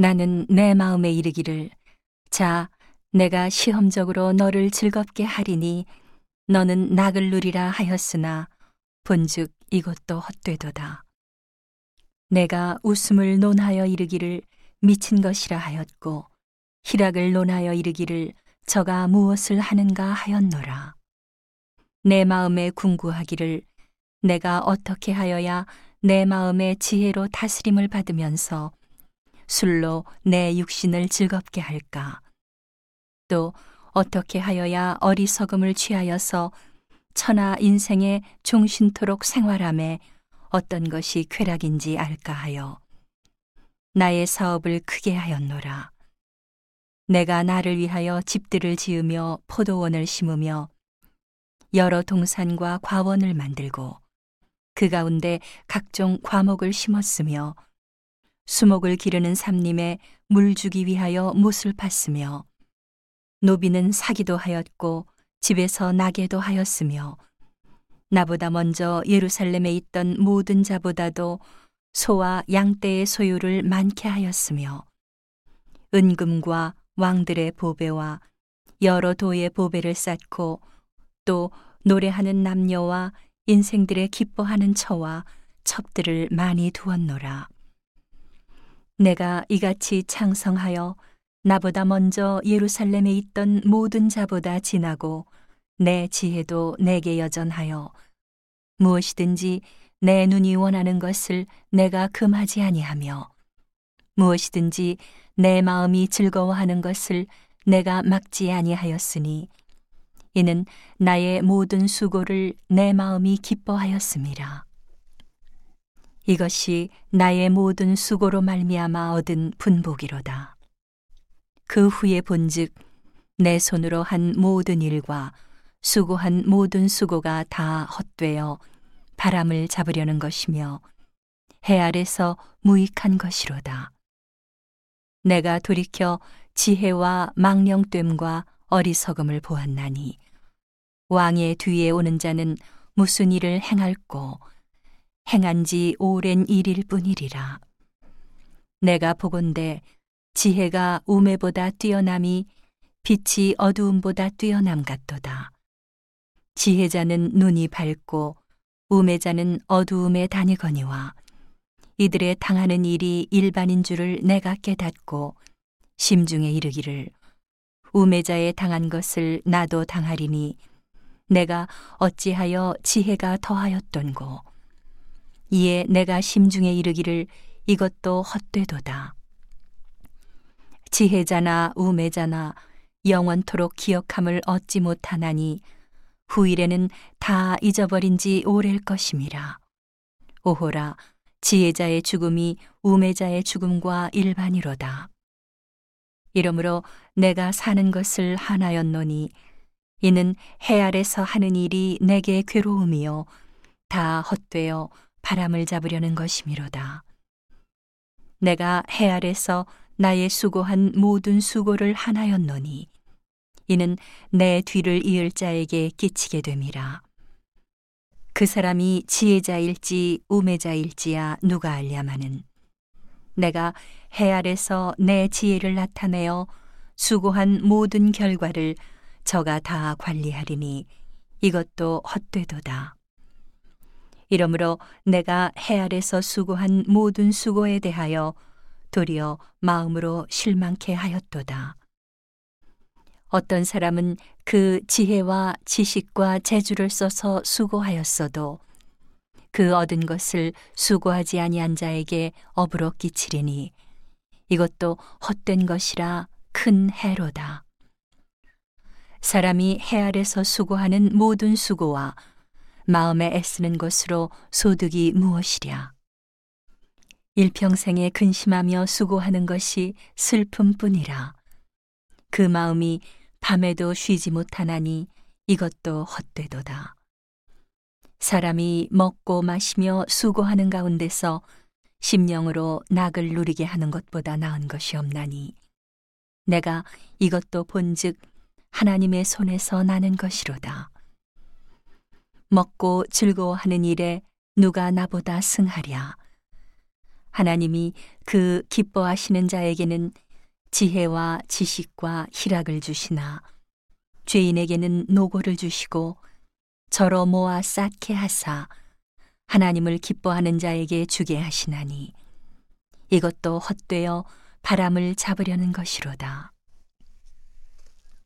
나는 내 마음에 이르기를 자 내가 시험적으로 너를 즐겁게 하리니 너는 낙을 누리라 하였으나 본즉 이것도 헛되도다. 내가 웃음을 논하여 이르기를 미친 것이라 하였고 희락을 논하여 이르기를 저가 무엇을 하는가 하였노라. 내 마음에 궁구하기를 내가 어떻게 하여야 내 마음의 지혜로 다스림을 받으면서 술로 내 육신을 즐겁게 할까? 또 어떻게 하여야 어리석음을 취하여서 천하 인생의 종신토록 생활함에 어떤 것이 쾌락인지 알까 하여 나의 사업을 크게 하였노라. 내가 나를 위하여 집들을 지으며 포도원을 심으며 여러 동산과 과원을 만들고 그 가운데 각종 과목을 심었으며 수목을 기르는 삼림에 물 주기 위하여 못을 팠으며 노비는 사기도 하였고 집에서 나게도 하였으며 나보다 먼저 예루살렘에 있던 모든 자보다도 소와 양떼의 소유를 많게 하였으며 은금과 왕들의 보배와 여러 도의 보배를 쌓고 또 노래하는 남녀와 인생들의 기뻐하는 처와 첩들을 많이 두었노라. 내가 이같이 창성하여 나보다 먼저 예루살렘에 있던 모든 자보다 진하고 내 지혜도 내게 여전하여 무엇이든지 내 눈이 원하는 것을 내가 금하지 아니하며 무엇이든지 내 마음이 즐거워하는 것을 내가 막지 아니하였으니 이는 나의 모든 수고를 내 마음이 기뻐하였습니다. 이것이 나의 모든 수고로 말미암아 얻은 분복이로다. 그 후에 본즉 내 손으로 한 모든 일과 수고한 모든 수고가 다 헛되어 바람을 잡으려는 것이며 해 아래서 무익한 것이로다. 내가 돌이켜 지혜와 망령됨과 어리석음을 보았나니 왕의 뒤에 오는 자는 무슨 일을 행할꼬 행한 지 오랜 일일 뿐이리라. 내가 보건대 지혜가 우매보다 뛰어남이 빛이 어두움보다 뛰어남 같도다. 지혜자는 눈이 밝고 우매자는 어두움에 다니거니와 이들의 당하는 일이 일반인 줄을 내가 깨닫고 심중에 이르기를 우매자의 당한 것을 나도 당하리니 내가 어찌하여 지혜가 더하였던고 이에 내가 심중에 이르기를 이것도 헛되도다. 지혜자나 우매자나 영원토록 기억함을 얻지 못하나니 후일에는 다 잊어버린 지 오랠 것임이라. 오호라 지혜자의 죽음이 우매자의 죽음과 일반이로다. 이러므로 내가 사는 것을 하나였노니 이는 해 아래서 하는 일이 내게 괴로움이요. 다 헛되어 바람을 잡으려는 것이미로다. 내가 해 아래서 나의 수고한 모든 수고를 하나였노니 이는 내 뒤를 이을 자에게 끼치게 됨이라. 그 사람이 지혜자일지 우매자일지야 누가 알랴마는 내가 해 아래서 내 지혜를 나타내어 수고한 모든 결과를 저가 다 관리하리니 이것도 헛되도다. 이러므로 내가 해 아래서 수고한 모든 수고에 대하여 도리어 마음으로 실망케 하였도다. 어떤 사람은 그 지혜와 지식과 재주를 써서 수고하였어도 그 얻은 것을 수고하지 아니한 자에게 업으로 끼치리니 이것도 헛된 것이라 큰 해로다. 사람이 해 아래서 수고하는 모든 수고와 마음에 애쓰는 것으로 소득이 무엇이랴? 일평생에 근심하며 수고하는 것이 슬픔뿐이라. 그 마음이 밤에도 쉬지 못하나니 이것도 헛되도다. 사람이 먹고 마시며 수고하는 가운데서 심령으로 낙을 누리게 하는 것보다 나은 것이 없나니 내가 이것도 본즉 하나님의 손에서 나는 것이로다. 먹고 즐거워하는 일에 누가 나보다 승하랴. 하나님이 그 기뻐하시는 자에게는 지혜와 지식과 희락을 주시나 죄인에게는 노고를 주시고 저러 모아 쌓게 하사 하나님을 기뻐하는 자에게 주게 하시나니 이것도 헛되어 바람을 잡으려는 것이로다.